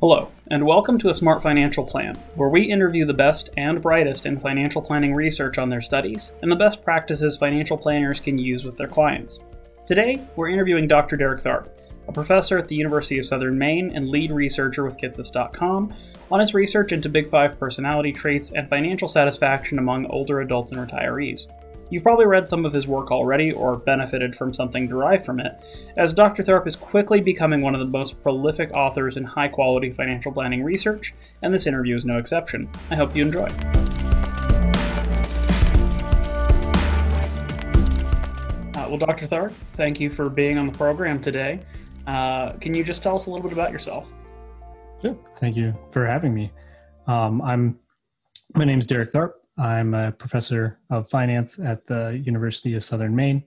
Hello, and welcome to a Smart Financial Plan, where we interview the best and brightest in financial planning research on their studies and the best practices financial planners can use with their clients. Today, we're interviewing Dr. Derek Tharp, a professor at the University of Southern Maine and lead researcher with Kitces.com, on his research into Big Five personality traits and financial satisfaction among older adults and retirees. You've probably read some of his work already or benefited from something derived from it, as Dr. Tharp is quickly becoming one of the most prolific authors in high quality financial planning research, and this interview is no exception. I hope you enjoy. Uh, well, Dr. Tharp, thank you for being on the program today. Uh, can you just tell us a little bit about yourself? Sure. Thank you for having me. Um, I'm my name is Derek Tharp. I'm a professor of finance at the University of Southern Maine.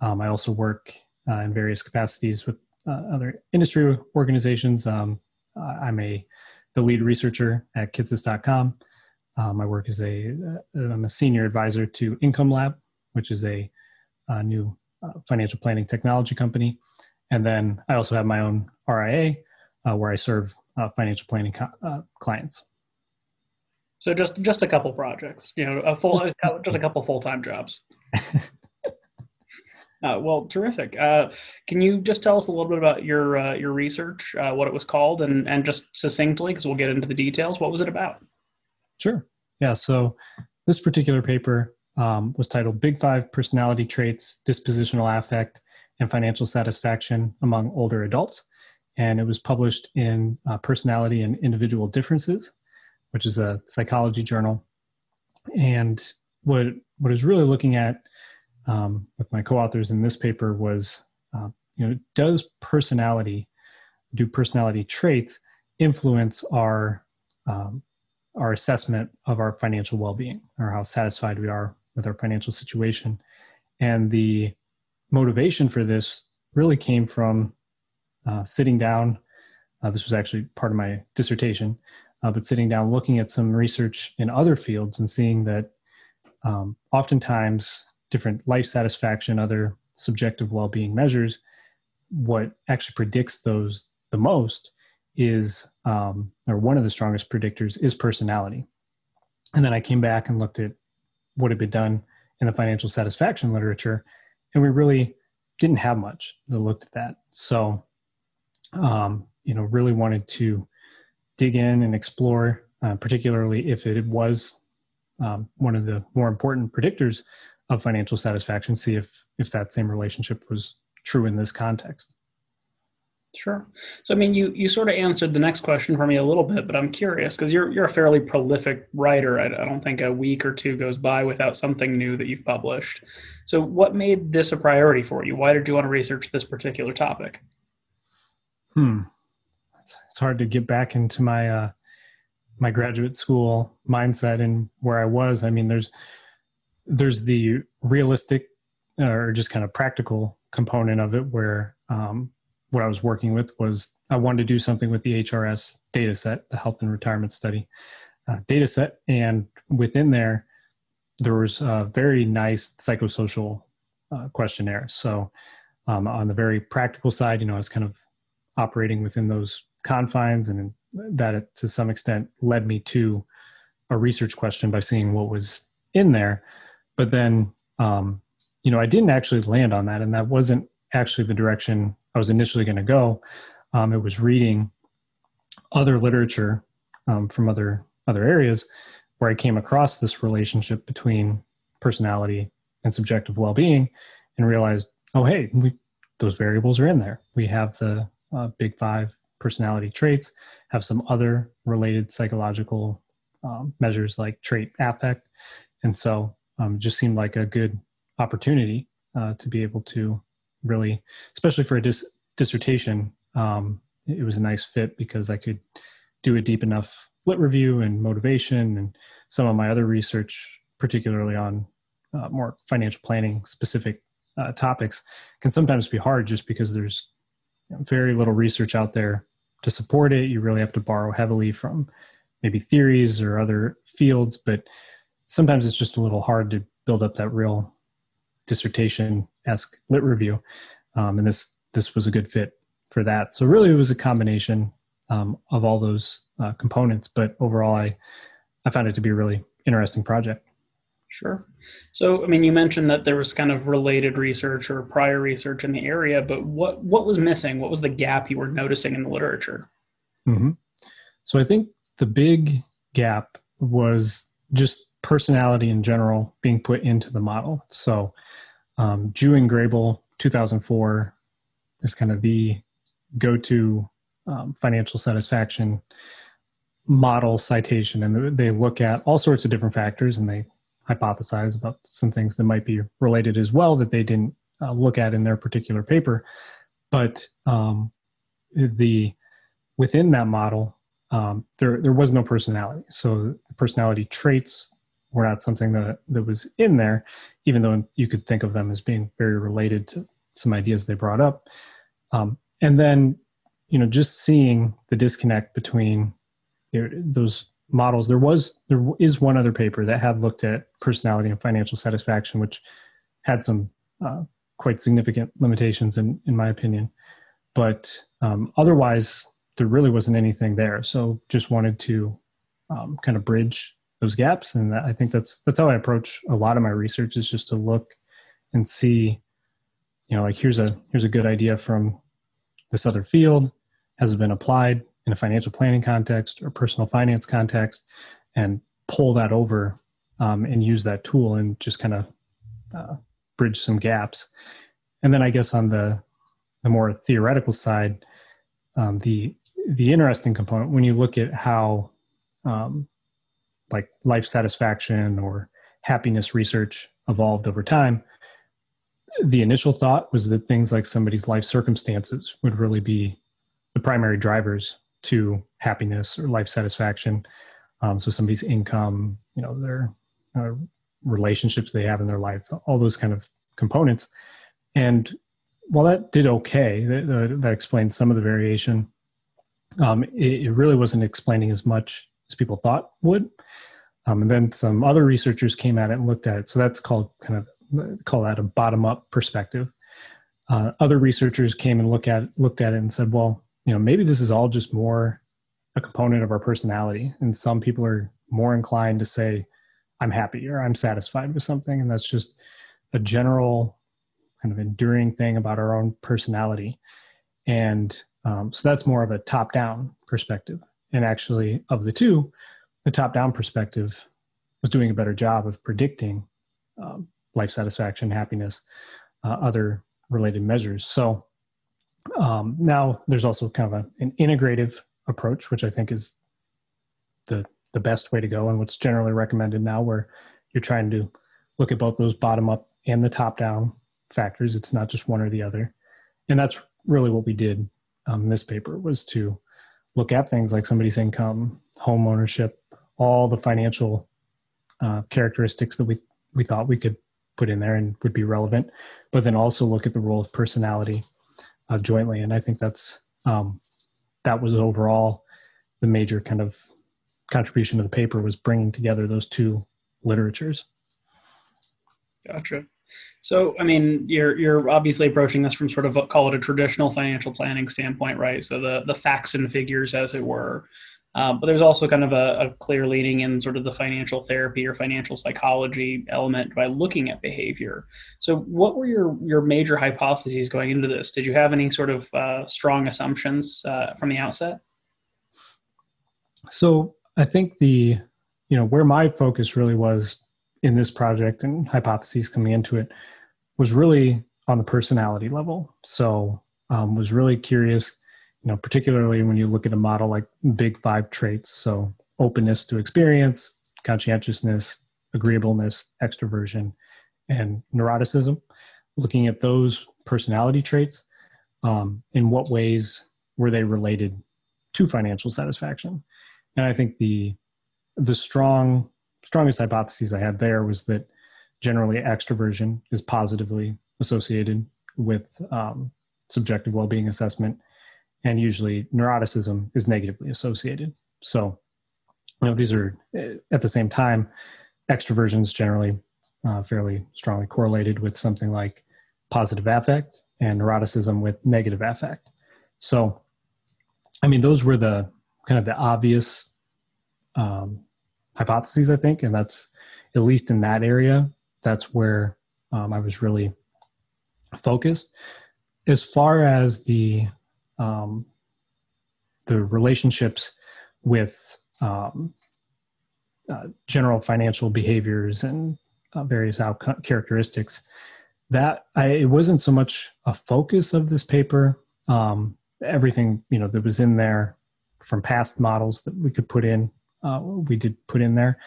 Um, I also work uh, in various capacities with uh, other industry organizations. Um, I'm a the lead researcher at Kitces.com. Um, my work is a uh, I'm a senior advisor to Income Lab, which is a, a new uh, financial planning technology company, and then I also have my own RIA uh, where I serve uh, financial planning co- clients. So just just a couple projects, you know, a full just, just a couple full time jobs. uh, well, terrific. Uh, can you just tell us a little bit about your uh, your research, uh, what it was called, and and just succinctly, because we'll get into the details. What was it about? Sure. Yeah. So this particular paper um, was titled "Big Five Personality Traits, Dispositional Affect, and Financial Satisfaction Among Older Adults," and it was published in uh, Personality and Individual Differences which is a psychology journal. And what what I was really looking at um, with my co-authors in this paper was, uh, you know, does personality, do personality traits influence our um, our assessment of our financial well-being or how satisfied we are with our financial situation? And the motivation for this really came from uh, sitting down. Uh, this was actually part of my dissertation uh, but sitting down looking at some research in other fields and seeing that um, oftentimes different life satisfaction other subjective well-being measures what actually predicts those the most is um, or one of the strongest predictors is personality. And then i came back and looked at what had been done in the financial satisfaction literature and we really didn't have much that looked at that. So um, you know really wanted to dig in and explore, uh, particularly if it was um, one of the more important predictors of financial satisfaction. See if if that same relationship was true in this context. Sure. So, I mean, you you sort of answered the next question for me a little bit, but I'm curious because you're you're a fairly prolific writer. I, I, don't think a week or two goes by without something new that you've published. So, what made this a priority for you? Why did you want to research this particular topic? Hmm it's hard to get back into my uh, my graduate school mindset and where I was. I mean, there's there's the realistic or just kind of practical component of it where um, what I was working with was I wanted to do something with the HRS data set, the health and retirement study uh, data set. And within there, there was a very nice psychosocial uh, questionnaire. So um, on the very practical side, you know, I was kind of operating within those confines and that to some extent led me to a research question by seeing what was in there. But then um, you know i didn't actually land on that and that wasn't actually the direction i was initially going to go. Um, it was reading other literature um, from other other areas where i came across this relationship between personality and subjective well-being and realized oh hey we, those variables are in there. We have the uh, big five personality traits, have some other related psychological um, measures like trait affect. And so um, just seemed like a good opportunity uh, to be able to really, especially for a dis- dissertation, um, it was a nice fit because I could do a deep enough lit review and motivation and some of my other research, particularly on uh, more financial planning specific uh, topics, can sometimes be hard just because there's very little research out there to support it. You really have to borrow heavily from maybe theories or other fields, but sometimes it's just a little hard to build up that real dissertation esque lit review. Um, and this this was a good fit for that. So really, it was a combination um, of all those uh, components. But overall, I I found it to be a really interesting project. Sure. So, I mean, you mentioned that there was kind of related research or prior research in the area, but what what was missing? What was the gap you were noticing in the literature? Mm-hmm. So, I think the big gap was just personality in general being put into the model. So, um, Joo and Grable, 2004, is kind of the go-to um, financial satisfaction model citation, and they look at all sorts of different factors, and they hypothesize about some things that might be related as well that they didn't uh, look at in their particular paper. But um, the within that model, um, there there was no personality. So the personality traits were not something that that was in there, even though you could think of them as being very related to some ideas they brought up. Um, and then, you know, just seeing the disconnect between you know, those models. There was there is one other paper that had looked at personality and financial satisfaction, which had some uh, quite significant limitations in in my opinion. But um, otherwise, there really wasn't anything there. So just wanted to um, kind of bridge those gaps, and I think that's that's how I approach a lot of my research is just to look and see, you know, like here's a here's a good idea from this other field has it been applied in a financial planning context or personal finance context and pull that over um, and use that tool and just kind of uh, bridge some gaps. And then I guess on the the more theoretical side, um, the the interesting component when you look at how um, like life satisfaction or happiness research evolved over time, the initial thought was that things like somebody's life circumstances would really be the primary drivers to happiness or life satisfaction. Um, so somebody's income, you know, their uh, relationships they have in their life, all those kind of components. And while that did okay, that, that explains some of the variation. Um, it, it, really wasn't explaining as much as people thought would. Um, and then some other researchers came at it and looked at it. So that's called kind of call that a bottom up perspective. Uh, other researchers came and look at looked at it and said, well, you know maybe this is all just more a component of our personality and some people are more inclined to say i'm happy or i'm satisfied with something and that's just a general kind of enduring thing about our own personality. And um, so that's more of a top down perspective. And actually of the two the top down perspective was doing a better job of predicting um, life satisfaction happiness uh, other related measures. So um, now there's also kind of a, an integrative approach, which I think is the the best way to go and what's generally recommended now, where you're trying to look at both those bottom up and the top down factors. It's not just one or the other, and that's really what we did um, in this paper was to look at things like somebody's income, home ownership, all the financial uh, characteristics that we we thought we could put in there and would be relevant, but then also look at the role of personality uh, jointly. And I think that's um, that was overall the major kind of contribution to the paper was bringing together those two literatures. Gotcha. So, I mean, you're you're obviously approaching this from sort of call it a traditional financial planning standpoint, right? So the the facts and figures, as it were, um, but there's also kind of a, a, clear leaning in sort of the financial therapy or financial psychology element by looking at behavior. So, what were your your major hypotheses going into this? Did you have any sort of uh, strong assumptions uh, from the outset? So, I think the you know where my focus really was in this project and hypotheses coming into it was really on the personality level. So, um, was really curious you know, particularly when you look at a model like big five traits. So openness to experience, conscientiousness, agreeableness, extroversion, and neuroticism. Looking at those personality traits, um, in what ways were they related to financial satisfaction? And I think the the strong strongest hypotheses I had there was that generally extroversion is positively associated with um, subjective well-being assessment and usually neuroticism is negatively associated. So, you know, these are eh, at the same time, extroversion is generally uh, fairly strongly correlated with something like positive affect and neuroticism with negative affect. So, I mean, those were the kind of the obvious um, hypotheses, I think, and that's at least in that area. That's where um, I was really focused. As far as the um, the relationships with um, uh, general financial behaviors and uh, various outcome characteristics, that I, it wasn't so much a focus of this paper. Um, everything you know that was in there from past models that we could put in, uh, we did put in there.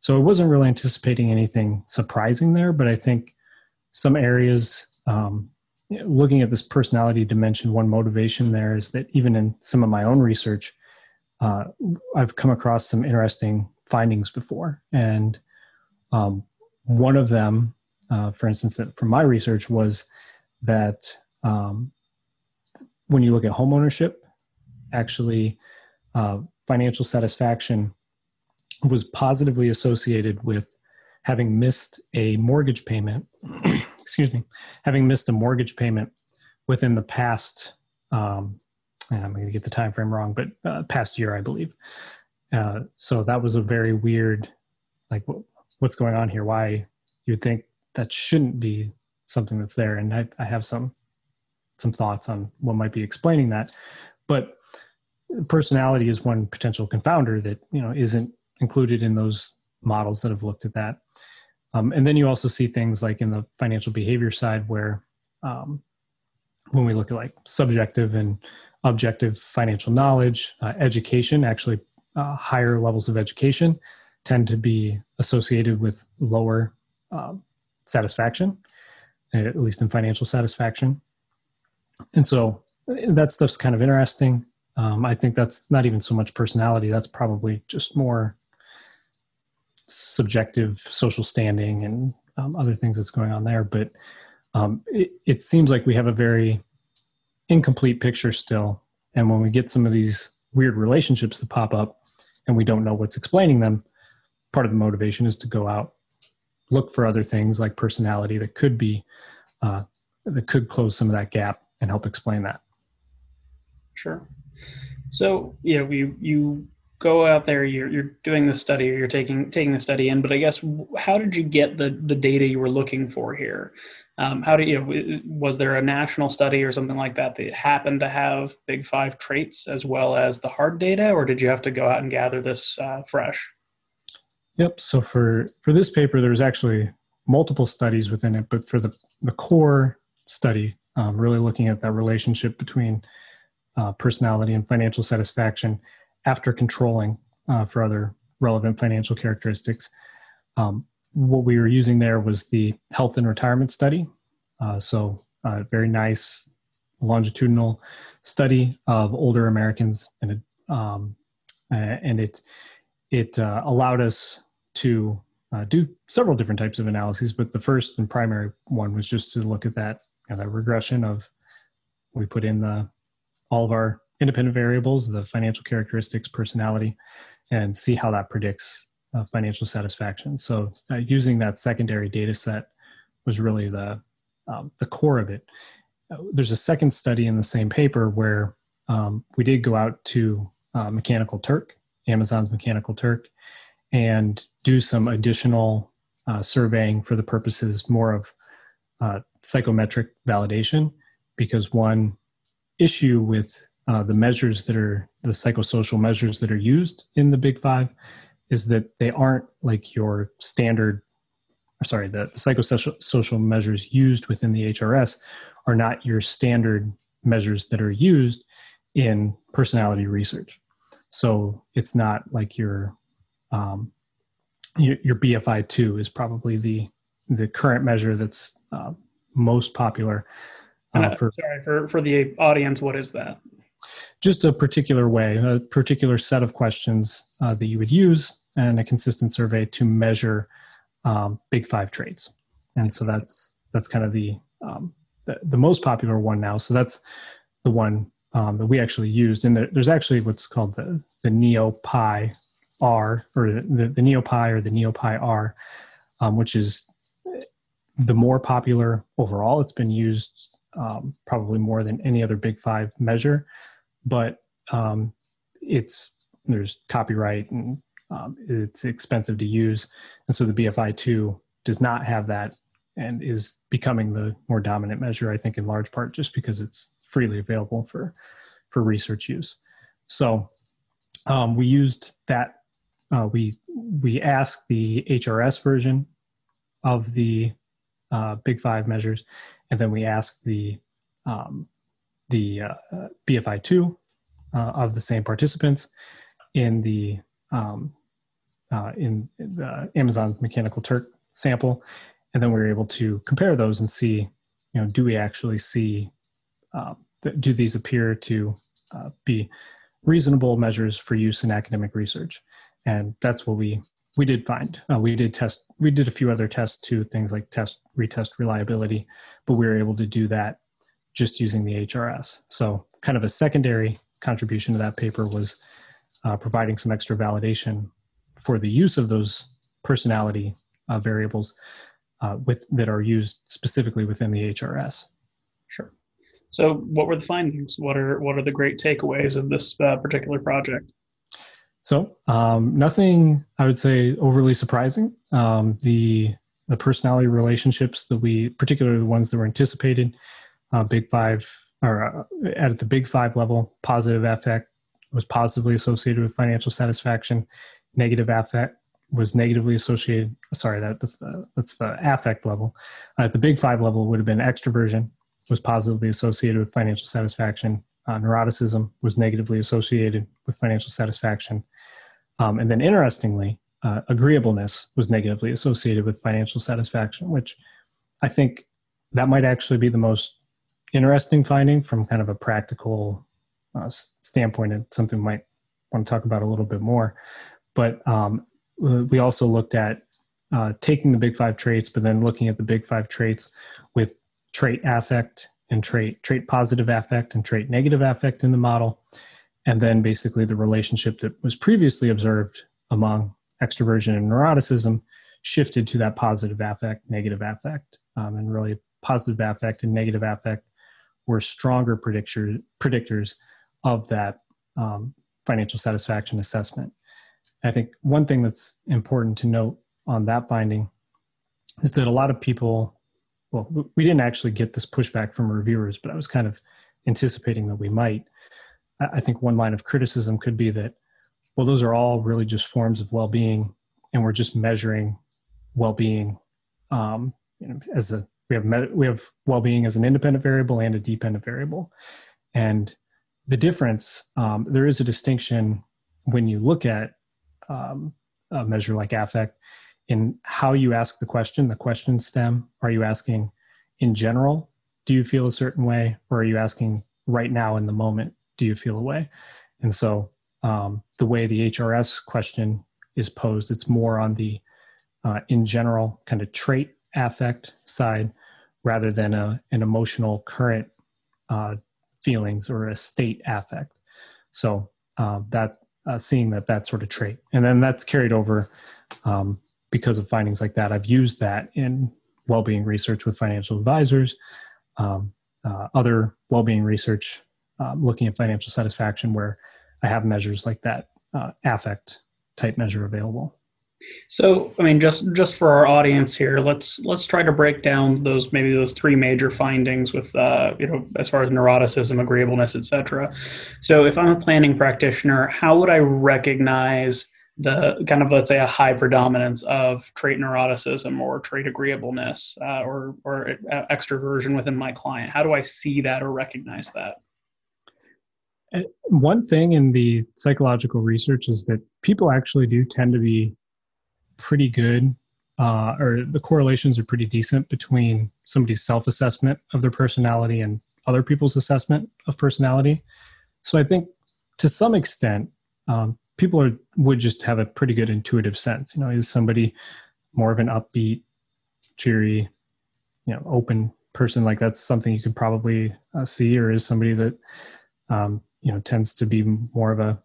So I wasn't really anticipating anything surprising there, but I think some areas, um, looking at this personality dimension, one motivation there is that even in some of my own research, uh, I've come across some interesting findings before. And um, one of them, uh, for instance, from my research was that um, when you look at homeownership, actually uh, financial satisfaction was positively associated with having missed a mortgage payment excuse me having missed a mortgage payment within the past um, i'm going to get the time frame wrong but uh, past year i believe. Uh, so that was a very weird like what's going on here? Why you'd think that shouldn't be something that's there and I, I have some some thoughts on what might be explaining that. But personality is one potential confounder that you know isn't included in those models that have looked at that. Um, and then you also see things like in the financial behavior side where um, when we look at like subjective and objective financial knowledge, uh, education, actually uh, higher levels of education tend to be associated with lower uh, satisfaction, at least in financial satisfaction. And so that stuff's kind of interesting. Um, I think that's not even so much personality. That's probably just more subjective social standing and um, other things that's going on there. But um, it, it seems like we have a very incomplete picture still. And when we get some of these weird relationships that pop up and we don't know what's explaining them, part of the motivation is to go out, look for other things like personality that could be, uh, that could close some of that gap and help explain that. Sure. So, yeah, you, you go out there you're, you're doing the study or you're taking taking the study in but i guess how did you get the the data you were looking for here? Um, how do you know was there a national study or something like that that happened to have big five traits as well as the hard data or did you have to go out and gather this uh, fresh? Yep so for for this paper there's actually multiple studies within it but for the the core study um, really looking at that relationship between uh, personality and financial satisfaction after controlling uh, for other relevant financial characteristics. Um, what we were using there was the health and retirement study. Uh, so, a very nice longitudinal study of older Americans, and it, um, and it it uh, allowed us to uh, do several different types of analyses. But the first and primary one was just to look at that you know, that regression of we put in the all of our independent variables, the financial characteristics, personality, and see how that predicts uh, financial satisfaction. So uh, using that secondary data set was really the um, the core of it. Uh, there's a second study in the same paper where um, we did go out to uh, Mechanical Turk, Amazon's Mechanical Turk, and do some additional uh, surveying for the purposes more of uh, psychometric validation, because one issue with uh, the measures that are the psychosocial measures that are used in the big five is that they aren't like your standard sorry the, the psychosocial social measures used within the hrs are not your standard measures that are used in personality research. So it's not like your um, your, your bfi2 is probably the the current measure that's uh, most popular uh, uh, for, sorry for for the audience what is that just a particular way, a particular set of questions uh, that you would use and a consistent survey to measure um, big five traits. And so that's that's kind of the, um, the, the most popular one now. So that's the one um, that we actually used. And there, there's actually what's called the the NeoPi R or the, the NeoPi or the NeoPi R, um, which is the more popular overall. It's been used um, probably more than any other Big Five measure but um, it's there's copyright and um, it's expensive to use, and so the BFI two does not have that and is becoming the more dominant measure. I think in large part just because it's freely available for for research use. So um, we used that. Uh, we we asked the HRS version of the uh, Big Five measures, and then we asked the um, the uh, BFI two uh, of the same participants in the um, uh, in the Amazon Mechanical Turk sample, and then we were able to compare those and see, you know, do we actually see, uh, do these appear to uh, be reasonable measures for use in academic research? And that's what we we did find. Uh, we did test. We did a few other tests too, things like test retest reliability, but we were able to do that just using the HRS. So, kind of a secondary contribution to that paper was uh, providing some extra validation for the use of those personality uh, variables uh, with that are used specifically within the HRS. Sure. So, what were the findings? What are what are the great takeaways of this uh, particular project? So, um, nothing I would say overly surprising. Um, the the personality relationships that we, particularly the ones that were anticipated, uh, Big Five or uh, at the Big Five level, positive affect was positively associated with financial satisfaction. Negative affect was negatively associated. Sorry, that, that's the that's the affect level. Uh, at the Big Five level, would have been extroversion was positively associated with financial satisfaction. Uh, neuroticism was negatively associated with financial satisfaction, um, and then interestingly, uh, agreeableness was negatively associated with financial satisfaction, which I think that might actually be the most interesting finding from kind of a practical uh, standpoint and something we might want to talk about a little bit more. But um, we also looked at uh, taking the big five traits, but then looking at the big five traits with trait affect and trait trait positive affect and trait negative affect in the model, and then basically the relationship that was previously observed among extroversion and neuroticism shifted to that positive affect, negative affect, um, and really positive affect and negative affect were stronger predictor, predictors of that um, financial satisfaction assessment. I think one thing that's important to note on that finding is that a lot of people, well, we didn't actually get this pushback from reviewers, but I was kind of anticipating that we might. I think one line of criticism could be that, well, those are all really just forms of well being, and we're just measuring well being um, you know, as a we have med- we have well-being as an independent variable and a dependent variable. And the difference um, there is a distinction when you look at um, a measure like affect in how you ask the question the question stem. Are you asking in general do you feel a certain way? Or are you asking right now in the moment do you feel a way? And so um, the way the hrs question is posed it's more on the uh, in general kind of trait affect side rather than a, an emotional current uh, feelings or a state affect. So uh, that uh, seeing that that sort of trait, and then that's carried over um, because of findings like that. I've used that in well-being research with financial advisors, um, uh, other well-being research um, looking at financial satisfaction, where I have measures like that uh, affect type measure available. So, I mean, just just for our audience here, let's let's try to break down those maybe those three major findings with uh, you know as far as neuroticism, agreeableness, etc. So, if I'm a planning practitioner, how would I recognize the kind of let's say a high predominance of trait neuroticism or trait agreeableness uh, or or extroversion within my client? How do I see that or recognize that? One thing in the psychological research is that people actually do tend to be pretty good, uh, or the correlations are pretty decent between somebody's self assessment of their personality and other people's assessment of personality. So I think to some extent, um, people are, would just have a pretty good intuitive sense. You know, is somebody more of an upbeat, cheery, you know, open person? Like that's something you could probably uh, see, or is somebody that um, you know tends to be more of a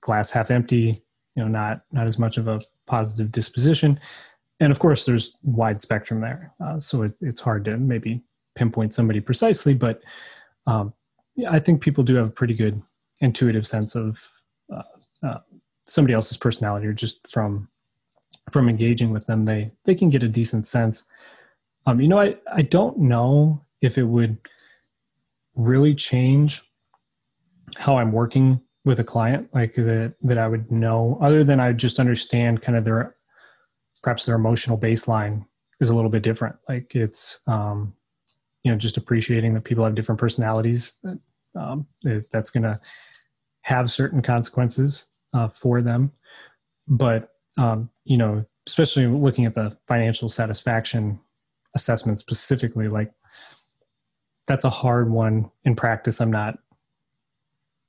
glass half empty you know not not as much of a positive disposition. And of course there's wide spectrum there. Uh, so it, it's hard to maybe pinpoint somebody precisely but um, i think people do have a pretty good intuitive sense of uh, uh, somebody else's personality or just from from engaging with them. They they can get a decent sense. Um, you know i i don't know if it would really change how i'm working with a client like that that i would know other than i just understand kind of their perhaps their emotional baseline is a little bit different. Like it's um you know just appreciating that people have different personalities um, that's going to have certain consequences uh, for them. But um, you know especially looking at the financial satisfaction assessment specifically like that's a hard one in practice. I'm not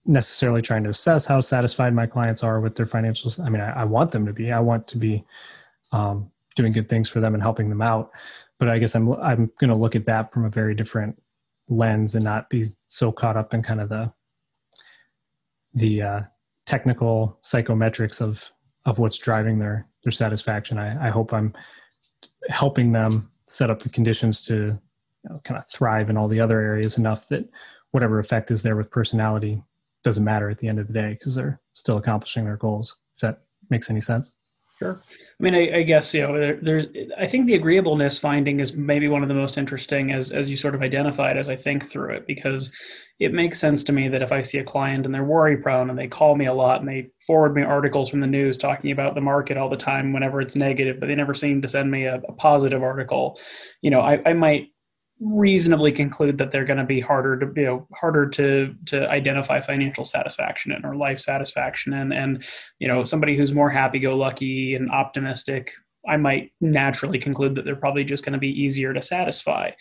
necessarily trying to assess how satisfied my clients are with their financials. I mean i, I want them to be. I want to be um, doing good things for them and helping them out. But i guess i'm i'm going to look at that from a very different lens and not be so caught up in kind of the the uh, technical psychometrics of of what's driving their their satisfaction. I, I hope I'm helping them set up the conditions to you know, kind of thrive in all the other areas enough that whatever effect is there with personality doesn't matter at the end of the day because they're still accomplishing their goals. If that makes any sense. Sure. I mean, I, I guess you know, there, there's. I think the agreeableness finding is maybe one of the most interesting, as as you sort of identified as I think through it, because it makes sense to me that if I see a client and they're worry prone and they call me a lot and they forward me articles from the news talking about the market all the time whenever it's negative, but they never seem to send me a, a positive article, you know, I, I might reasonably conclude that they're going to be harder to you know harder to to identify financial satisfaction in or life satisfaction in. And you know somebody who's more happy go lucky and optimistic i might naturally conclude that they're probably just going to be easier to satisfy.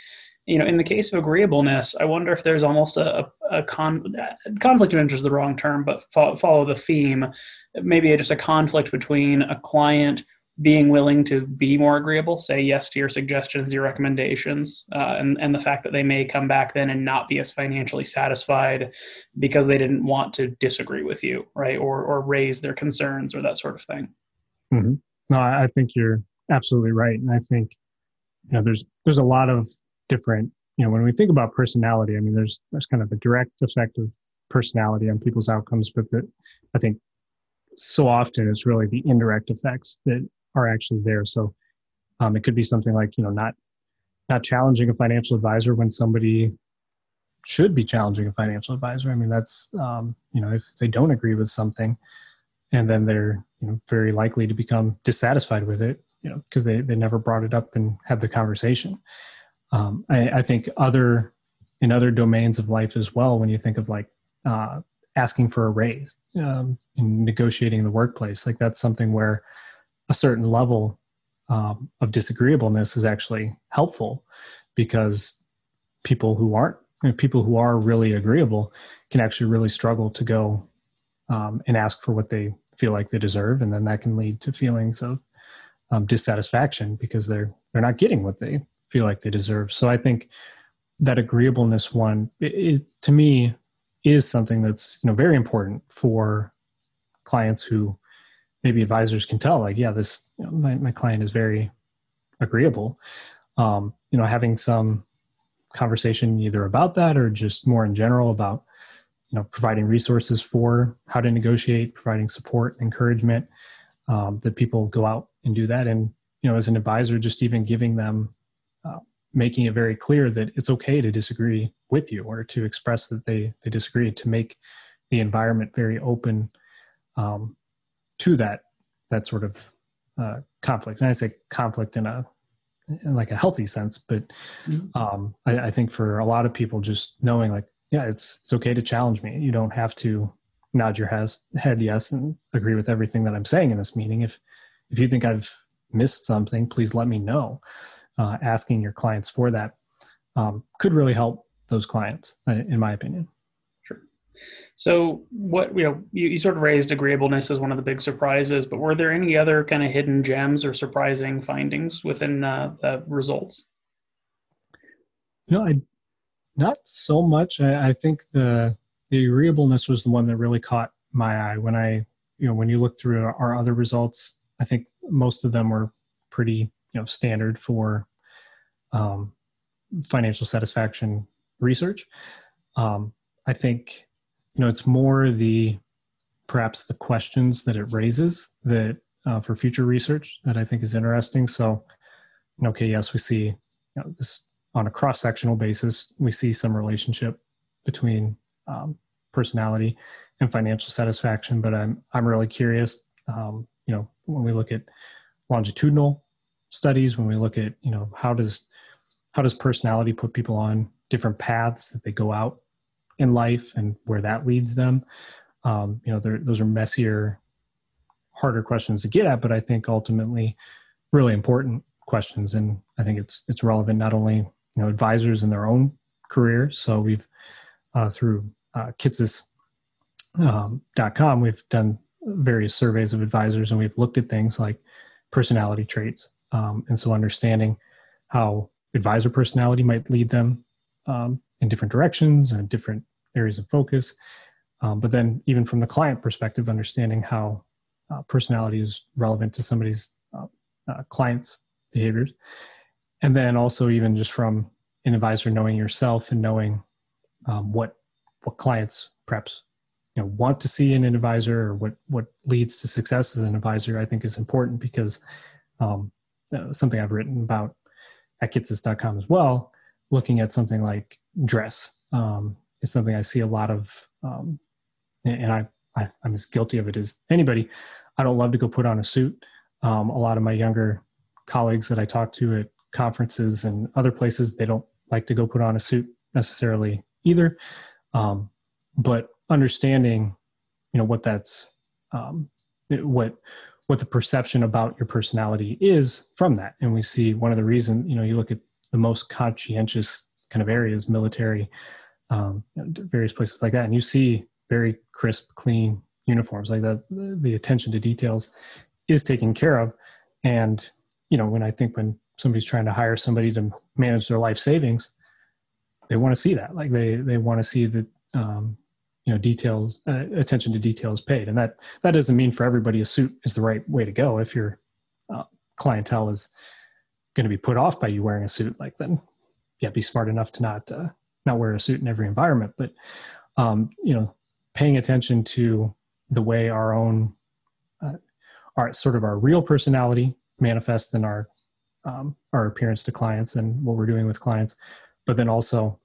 You know in the case of agreeableness i wonder if there's almost a, a con, conflict of interest is the wrong term but follow, follow the theme. Maybe just a conflict between a client being willing to be more agreeable, say yes to your suggestions, your recommendations, uh, and and the fact that they may come back then and not be as financially satisfied because they didn't want to disagree with you, right, or or raise their concerns or that sort of thing. Mm-hmm. No, I think you're absolutely right, and I think you know there's there's a lot of different you know when we think about personality, I mean there's there's kind of a direct effect of personality on people's outcomes, but that I think so often it's really the indirect effects that are actually there. So um, it could be something like you know not not challenging a financial advisor when somebody should be challenging a financial advisor. I mean that's um, you know if they don't agree with something, and then they're you know very likely to become dissatisfied with it, you know because they they never brought it up and had the conversation. Um, I, I think other in other domains of life as well when you think of like uh, asking for a raise um, in negotiating the workplace like that's something where a certain level um, of disagreeableness is actually helpful because people who aren't you know, people who are really agreeable can actually really struggle to go um, and ask for what they feel like they deserve. And then that can lead to feelings of um, dissatisfaction because they're they're not getting what they feel like they deserve. So i think that agreeableness one it, it, to me is something that's you know very important for clients who maybe advisors can tell like yeah this you know, my, my client is very agreeable. Um, you know having some conversation either about that or just more in general about you know providing resources for how to negotiate providing support encouragement um, that people go out and do that. And you know as an advisor just even giving them uh, making it very clear that it's okay to disagree with you or to express that they they disagree to make the environment very open um, to that that sort of uh, conflict. And I say conflict in a in like a healthy sense, but mm-hmm. um, I, I, think for a lot of people, just knowing like, yeah, it's it's okay to challenge me. You don't have to nod your has, head yes and agree with everything that I'm saying in this meeting. If if you think I've missed something, please let me know. Uh, asking your clients for that um, could really help those clients, uh, in my opinion. So, what you know, you, you, sort of raised agreeableness as one of the big surprises, but were there any other kind of hidden gems or surprising findings within uh, the results? Know, I not so much. I, I, think the the agreeableness was the one that really caught my eye when I, you know, when you look through our other results. I think most of them were pretty, you know, standard for um, financial satisfaction research. Um, I think you know it's more the perhaps the questions that it raises that uh, for future research that I think is interesting. So, okay, yes, we see you know, this on a cross sectional basis. We see some relationship between um, personality and financial satisfaction, but I'm I'm really curious. Um, you know, when we look at longitudinal studies, when we look at you know how does how does personality put people on different paths that they go out in life and where that leads them. Um, you know, those are messier, harder questions to get at, but I think ultimately really important questions. And I think it's it's relevant not only you know advisors in their own career. So we've uh, through uh, Kitces.com, um, we've done various surveys of advisors, and we've looked at things like personality traits. Um, and so understanding how advisor personality might lead them um, in different directions and different areas of focus. Um, but then, even from the client perspective, understanding how uh, personality is relevant to somebody's uh, uh, client's behaviors. And then also, even just from an advisor knowing yourself and knowing um, what what clients perhaps you know want to see in an advisor or what what leads to success as an advisor, I think is important because um, uh, something I've written about at kitces.com as well, looking at something like dress um, is something I see a lot of, um, and I, I am as guilty of it as anybody. I don't love to go put on a suit. Um, a lot of my younger colleagues that I talk to at conferences and other places, they don't like to go put on a suit necessarily either. Um, but understanding, you know, what that's um, what what the perception about your personality is from that. And we see one of the reasons, you know, you look at the most conscientious kind of areas, military, um, various places like that, and you see very crisp, clean uniforms like that. The attention to details is taken care of. And, you know, when I think when somebody's trying to hire somebody to manage their life savings, they want to see that. Like they, they want to see that, um, you know details uh, attention to details paid and that that doesn't mean for everybody a suit is the right way to go if your uh, clientele is going to be put off by you wearing a suit like then yeah be smart enough to not uh, not wear a suit in every environment but um, you know paying attention to the way our own uh, our sort of our real personality manifests in our um, our appearance to clients and what we're doing with clients but then also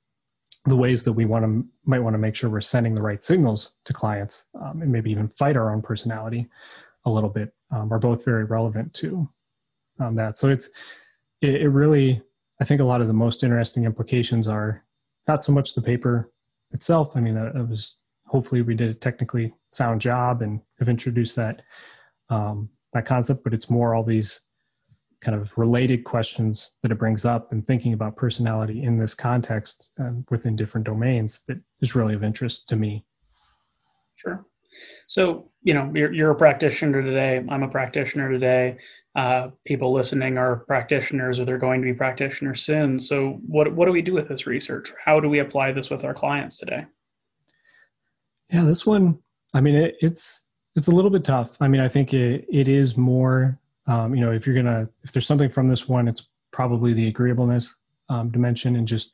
the ways that we want to might want to make sure we're sending the right signals to clients um, and maybe even fight our own personality a little bit um, are both very relevant to um, that. So it's it, it, really i think a lot of the most interesting implications are not so much the paper itself i mean it was hopefully we did a technically sound job and have introduced that um, that concept but it's more all these kind of related questions that it brings up and thinking about personality in this context and within different domains that is really of interest to me. Sure. So, you know, you're, you're a practitioner today. I'm a practitioner today. Uh, people listening are practitioners or they're going to be practitioners soon. So, what, what do we do with this research? How do we apply this with our clients today? Yeah, this one, I mean, it, it's, it's a little bit tough. I mean, I think it, it is more um, you know if you're gonna if there's something from this one it's probably the agreeableness um, dimension and just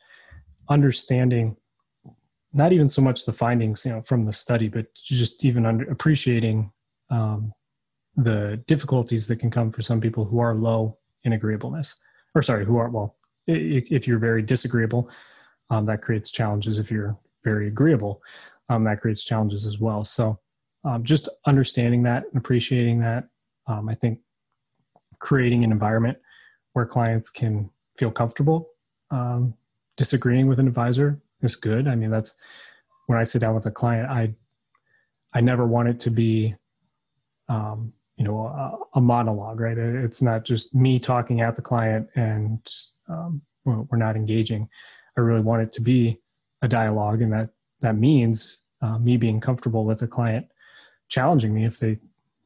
understanding not even so much the findings you know from the study but just even under appreciating um, the difficulties that can come for some people who are low in agreeableness or sorry who are well if you're very disagreeable um, that creates challenges if you're very agreeable um, that creates challenges as well so um, just understanding that and appreciating that um, i think creating an environment where clients can feel comfortable um, disagreeing with an advisor is good. I mean, that's when I sit down with a client, I I never want it to be, um, you know, a, a, monologue, right? It's not just me talking at the client and um, we're not engaging. I really want it to be a dialogue, and that that means uh, me being comfortable with the client challenging me if they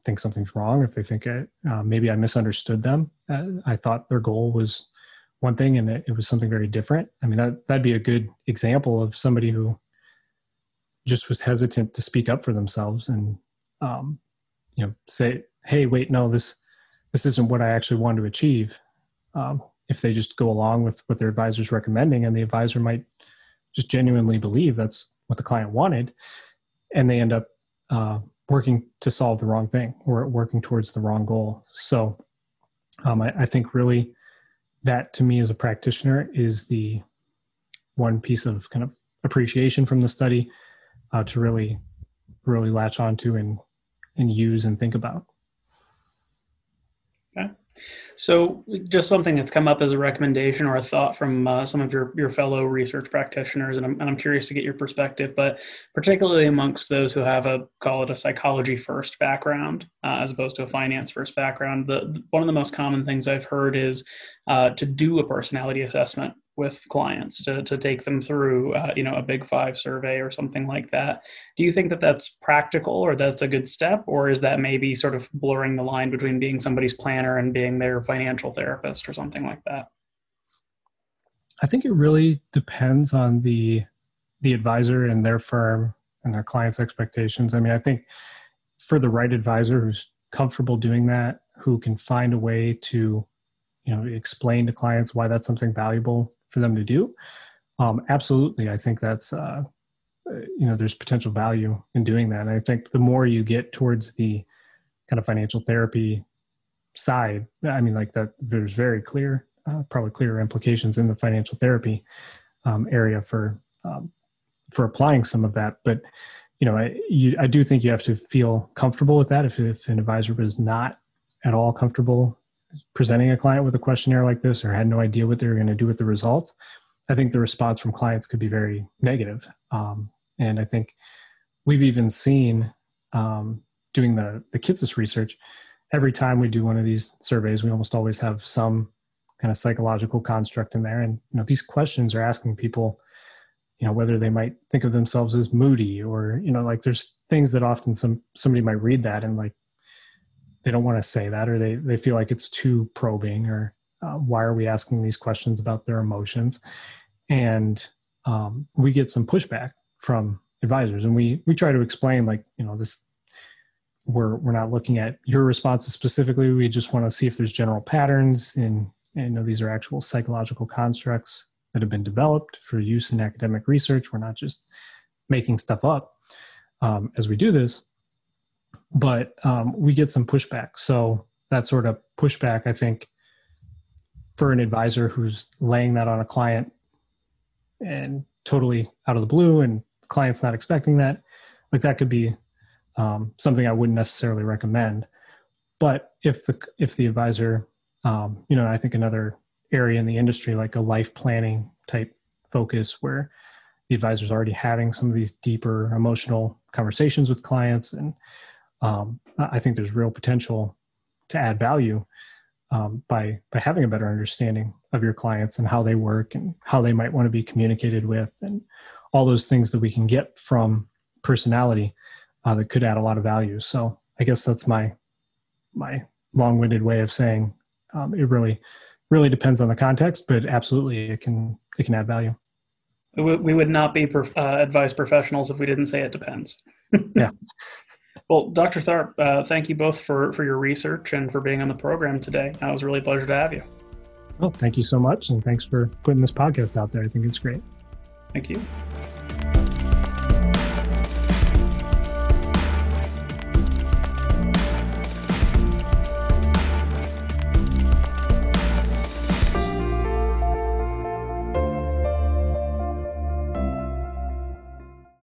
think something's wrong, if they think uh, maybe I misunderstood them, uh, I thought their goal was one thing and it, it, was something very different. I mean, that, that'd be a good example of somebody who just was hesitant to speak up for themselves and, um, you know, say, Hey, wait, no, this, this isn't what I actually want to achieve. Um, if they just go along with what their advisor's recommending and the advisor might just genuinely believe that's what the client wanted, and they end up uh, working to solve the wrong thing or working towards the wrong goal. So um, I, I, think really that to me as a practitioner is the one piece of kind of appreciation from the study uh, to really really latch onto and and use and think about. So, just something that's come up as a recommendation or a thought from uh, some of your, your fellow research practitioners, and I'm, and I'm curious to get your perspective, but particularly amongst those who have a call it a psychology first background uh, as opposed to a finance first background, the, one of the most common things I've heard is uh, to do a personality assessment with clients to, to take them through uh, you know a big five survey or something like that. Do you think that that's practical or that's a good step or is that maybe sort of blurring the line between being somebody's planner and being their financial therapist or something like that? I think it really depends on the the advisor and their firm and their clients expectations. I mean i think for the right advisor who's comfortable doing that who can find a way to you know explain to clients why that's something valuable for them to do. Um, absolutely i think that's uh, you know there's potential value in doing that. And i think the more you get towards the kind of financial therapy side i mean like that there's very clear uh, probably clearer implications in the financial therapy um, area for um, for applying some of that. But you know I, you, I do think you have to feel comfortable with that if, if an advisor is not at all comfortable presenting a client with a questionnaire like this or had no idea what they were going to do with the results, I think the response from clients could be very negative. Um, and I think we've even seen um, doing the the Kitces research. Every time we do one of these surveys, we almost always have some kind of psychological construct in there. And you know, these questions are asking people, you know, whether they might think of themselves as moody or you know, like there's things that often some somebody might read that and like they don't want to say that or they, they feel like it's too probing or uh, why are we asking these questions about their emotions? And um, we get some pushback from advisors and we we try to explain like you know this we're we're not looking at your responses specifically. We just want to see if there's general patterns and you know these are actual psychological constructs that have been developed for use in academic research. We're not just making stuff up um, as we do this but um, we get some pushback. So that sort of pushback, I think, for an advisor who's laying that on a client and totally out of the blue, and client's not expecting that, like that could be um, something I wouldn't necessarily recommend. But if the if the advisor, um, you know, I think another area in the industry like a life planning type focus where the advisor is already having some of these deeper emotional conversations with clients and um, I think there's real potential to add value um, by by having a better understanding of your clients and how they work and how they might want to be communicated with and all those things that we can get from personality uh, that could add a lot of value. So I guess that's my my long-winded way of saying um, it really really depends on the context, but absolutely it can it can add value. We would not be uh, advice professionals if we didn't say it depends. yeah. Well, Dr. Tharp, uh, thank you both for, for your research and for being on the program today. It was really a pleasure to have you. Well, thank you so much. And thanks for putting this podcast out there. I think it's great. Thank you.